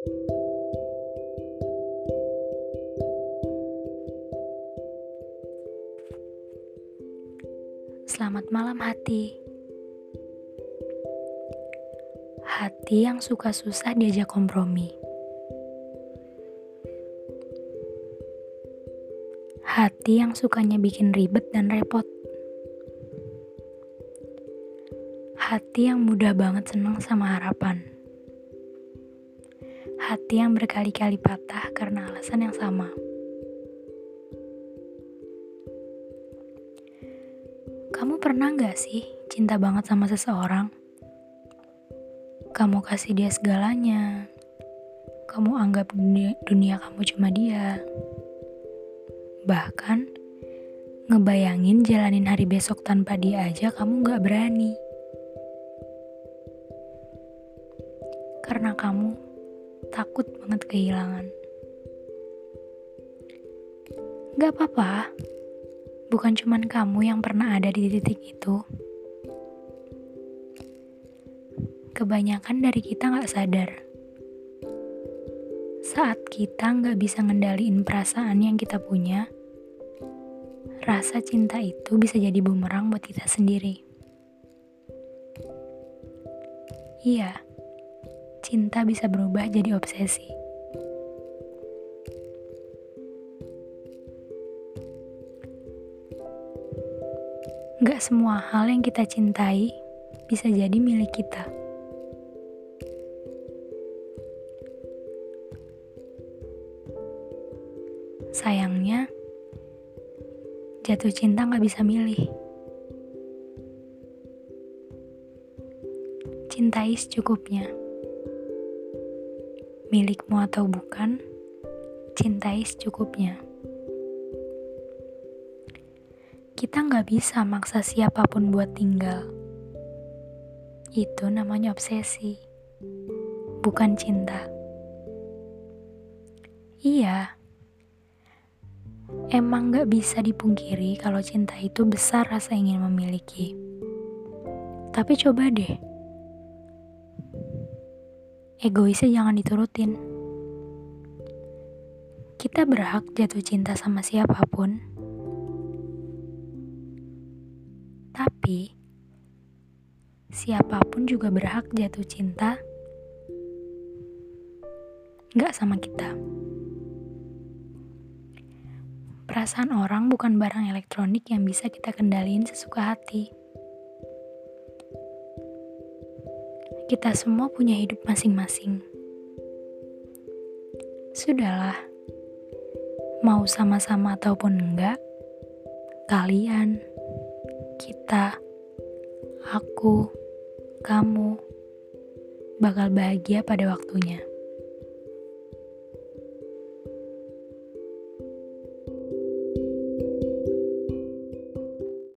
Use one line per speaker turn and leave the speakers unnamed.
Selamat malam hati. Hati yang suka susah diajak kompromi. Hati yang sukanya bikin ribet dan repot. Hati yang mudah banget senang sama harapan. Hati yang berkali-kali patah karena alasan yang sama. Kamu pernah gak sih cinta banget sama seseorang? Kamu kasih dia segalanya. Kamu anggap dunia, dunia kamu cuma dia. Bahkan, ngebayangin jalanin hari besok tanpa dia aja kamu gak berani. Karena kamu takut banget kehilangan. Gak apa-apa, bukan cuman kamu yang pernah ada di titik itu. Kebanyakan dari kita gak sadar. Saat kita gak bisa ngendaliin perasaan yang kita punya, rasa cinta itu bisa jadi bumerang buat kita sendiri. Iya, cinta bisa berubah jadi obsesi. Gak semua hal yang kita cintai bisa jadi milik kita. Sayangnya, jatuh cinta gak bisa milih. Cintai secukupnya. Milikmu atau bukan, cintai secukupnya. Kita nggak bisa maksa siapa pun buat tinggal. Itu namanya obsesi, bukan cinta. Iya, emang nggak bisa dipungkiri kalau cinta itu besar rasa ingin memiliki. Tapi coba deh, egoisnya jangan diturutin. Kita berhak jatuh cinta sama siapa pun Tapi, siapa pun juga berhak jatuh cinta gak sama kita. Perasaan orang bukan barang elektronik yang bisa kita kendaliin sesuka hati. Kita semua punya hidup masing-masing. Sudahlah, mau sama-sama ataupun enggak, kalian kita, aku, kamu bakal bahagia pada waktunya.